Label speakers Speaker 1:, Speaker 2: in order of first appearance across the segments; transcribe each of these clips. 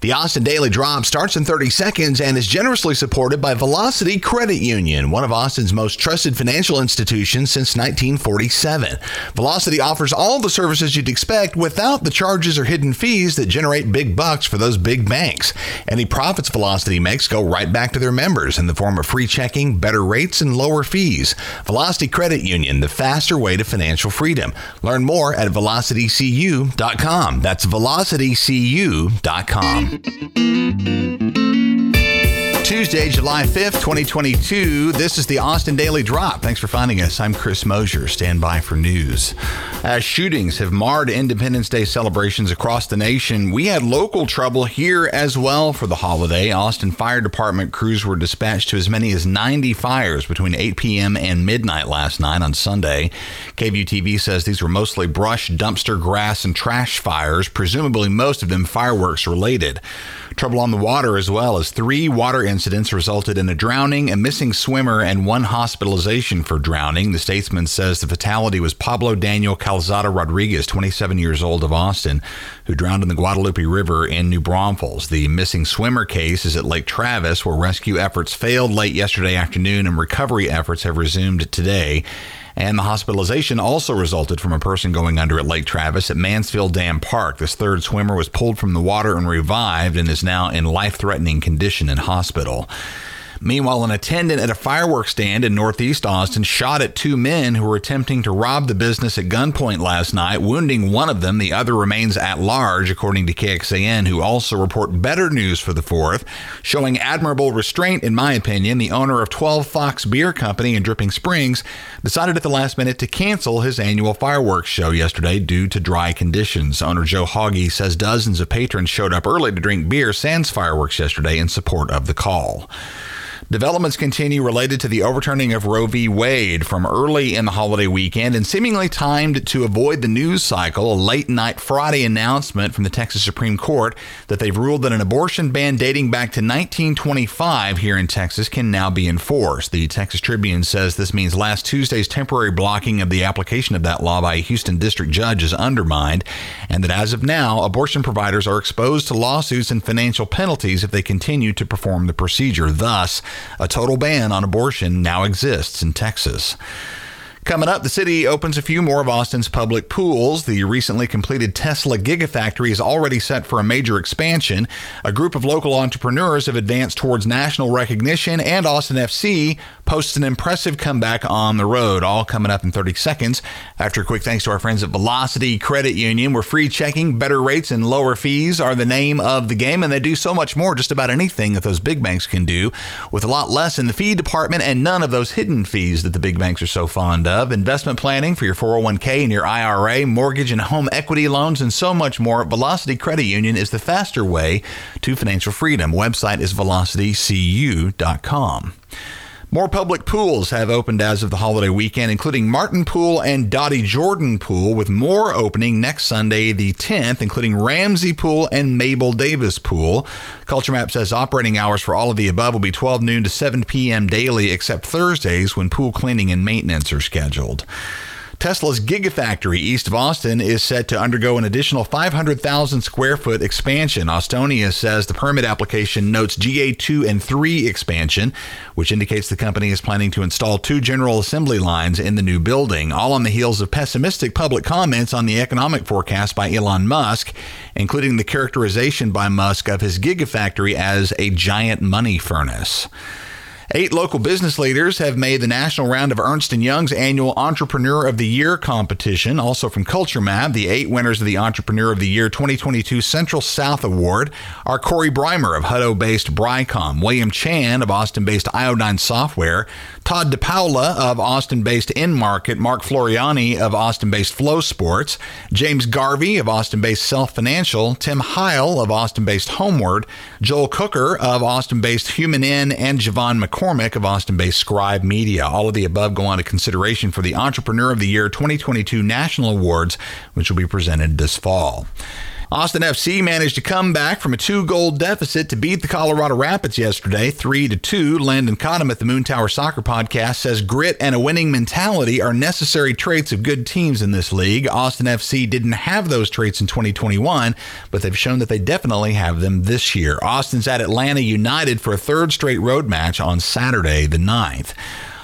Speaker 1: The Austin Daily Drop starts in 30 seconds and is generously supported by Velocity Credit Union, one of Austin's most trusted financial institutions since 1947. Velocity offers all the services you'd expect without the charges or hidden fees that generate big bucks for those big banks. Any profits Velocity makes go right back to their members in the form of free checking, better rates, and lower fees. Velocity Credit Union, the faster way to financial freedom. Learn more at velocitycu.com. That's velocitycu.com. thank you Tuesday, July 5th, 2022. This is the Austin Daily Drop. Thanks for finding us. I'm Chris Mosier. Stand by for news. As shootings have marred Independence Day celebrations across the nation, we had local trouble here as well for the holiday. Austin Fire Department crews were dispatched to as many as 90 fires between 8 p.m. and midnight last night on Sunday. KVUE TV says these were mostly brush, dumpster, grass, and trash fires, presumably most of them fireworks related. Trouble on the water as well as three water incidents resulted in a drowning, a missing swimmer, and one hospitalization for drowning. The statesman says the fatality was Pablo Daniel Calzada Rodriguez, 27 years old of Austin, who drowned in the Guadalupe River in New Braunfels. The missing swimmer case is at Lake Travis, where rescue efforts failed late yesterday afternoon and recovery efforts have resumed today. And the hospitalization also resulted from a person going under at Lake Travis at Mansfield Dam Park. This third swimmer was pulled from the water and revived and is now in life threatening condition in hospital. Meanwhile, an attendant at a fireworks stand in Northeast Austin shot at two men who were attempting to rob the business at gunpoint last night, wounding one of them. The other remains at large, according to KXAN, who also report better news for the fourth, showing admirable restraint, in my opinion. The owner of 12 Fox Beer Company in Dripping Springs decided at the last minute to cancel his annual fireworks show yesterday due to dry conditions. Owner Joe Hoggy says dozens of patrons showed up early to drink beer sans fireworks yesterday in support of the call. Developments continue related to the overturning of Roe v. Wade from early in the holiday weekend and seemingly timed to avoid the news cycle. A late night Friday announcement from the Texas Supreme Court that they've ruled that an abortion ban dating back to 1925 here in Texas can now be enforced. The Texas Tribune says this means last Tuesday's temporary blocking of the application of that law by a Houston district judge is undermined, and that as of now, abortion providers are exposed to lawsuits and financial penalties if they continue to perform the procedure. Thus, a total ban on abortion now exists in Texas. Coming up, the city opens a few more of Austin's public pools. The recently completed Tesla Gigafactory is already set for a major expansion. A group of local entrepreneurs have advanced towards national recognition, and Austin FC posts an impressive comeback on the road. All coming up in 30 seconds. After a quick thanks to our friends at Velocity Credit Union, where free checking, better rates, and lower fees are the name of the game, and they do so much more, just about anything that those big banks can do, with a lot less in the fee department and none of those hidden fees that the big banks are so fond of of investment planning for your 401k and your IRA, mortgage and home equity loans, and so much more. Velocity Credit Union is the faster way to financial freedom. Website is velocitycu.com. More public pools have opened as of the holiday weekend, including Martin Pool and Dottie Jordan Pool, with more opening next Sunday, the 10th, including Ramsey Pool and Mabel Davis Pool. Culture Map says operating hours for all of the above will be 12 noon to 7 p.m. daily, except Thursdays when pool cleaning and maintenance are scheduled. Tesla's Gigafactory east of Austin is set to undergo an additional 500,000 square foot expansion. Austonia says the permit application notes GA2 and 3 expansion, which indicates the company is planning to install two general assembly lines in the new building, all on the heels of pessimistic public comments on the economic forecast by Elon Musk, including the characterization by Musk of his Gigafactory as a giant money furnace. Eight local business leaders have made the national round of Ernst & Young's annual Entrepreneur of the Year competition. Also from Culture Map, the eight winners of the Entrepreneur of the Year 2022 Central South Award are Corey Breimer of Hutto-based Brycom, William Chan of Austin-based Iodine Software, Todd Dipaola of Austin-based InMarket, Mark Floriani of Austin-based Flow Sports, James Garvey of Austin-based Self Financial, Tim Heyl of Austin-based Homeward, Joel Cooker of Austin-based Human Inn, and JeVon McCoy McCormick of Austin based Scribe Media. All of the above go on to consideration for the Entrepreneur of the Year 2022 National Awards, which will be presented this fall. Austin FC managed to come back from a two-goal deficit to beat the Colorado Rapids yesterday, three to two. Landon Cotham at the Moontower Soccer Podcast says grit and a winning mentality are necessary traits of good teams in this league. Austin FC didn't have those traits in 2021, but they've shown that they definitely have them this year. Austin's at Atlanta United for a third straight road match on Saturday, the 9th.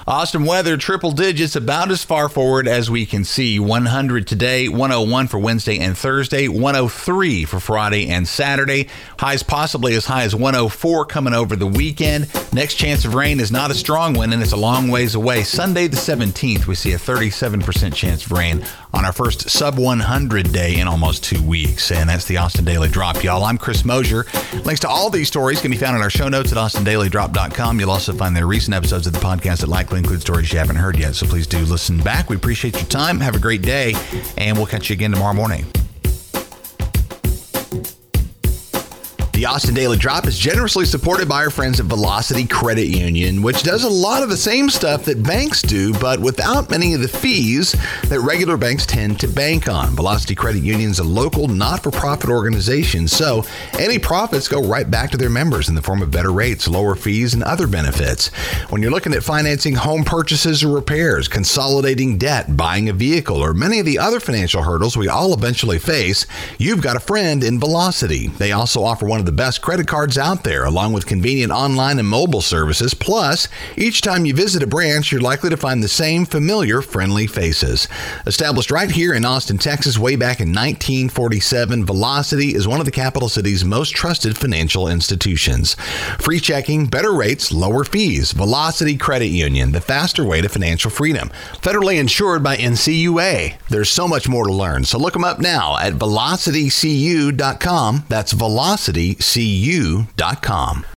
Speaker 1: Austin weather triple digits about as far forward as we can see. 100 today, 101 for Wednesday and Thursday, 103 for Friday and Saturday. Highs possibly as high as 104 coming over the weekend. Next chance of rain is not a strong one and it's a long ways away. Sunday the 17th, we see a 37% chance of rain on our first sub 100 day in almost two weeks. And that's the Austin Daily Drop, y'all. I'm Chris Mosier. Links to all these stories can be found in our show notes at austindailydrop.com. You'll also find their recent episodes of the podcast that likely include stories you haven't heard yet. So please do listen back. We appreciate your time. Have a great day, and we'll catch you again tomorrow morning. The Austin Daily Drop is generously supported by our friends at Velocity Credit Union, which does a lot of the same stuff that banks do, but without many of the fees that regular banks tend to bank on. Velocity Credit Union is a local, not for profit organization, so any profits go right back to their members in the form of better rates, lower fees, and other benefits. When you're looking at financing home purchases or repairs, consolidating debt, buying a vehicle, or many of the other financial hurdles we all eventually face, you've got a friend in Velocity. They also offer one of the best credit cards out there, along with convenient online and mobile services. Plus, each time you visit a branch, you're likely to find the same familiar, friendly faces. Established right here in Austin, Texas, way back in 1947, Velocity is one of the capital city's most trusted financial institutions. Free checking, better rates, lower fees. Velocity Credit Union, the faster way to financial freedom. Federally insured by NCUA. There's so much more to learn, so look them up now at velocitycu.com. That's velocitycu.com.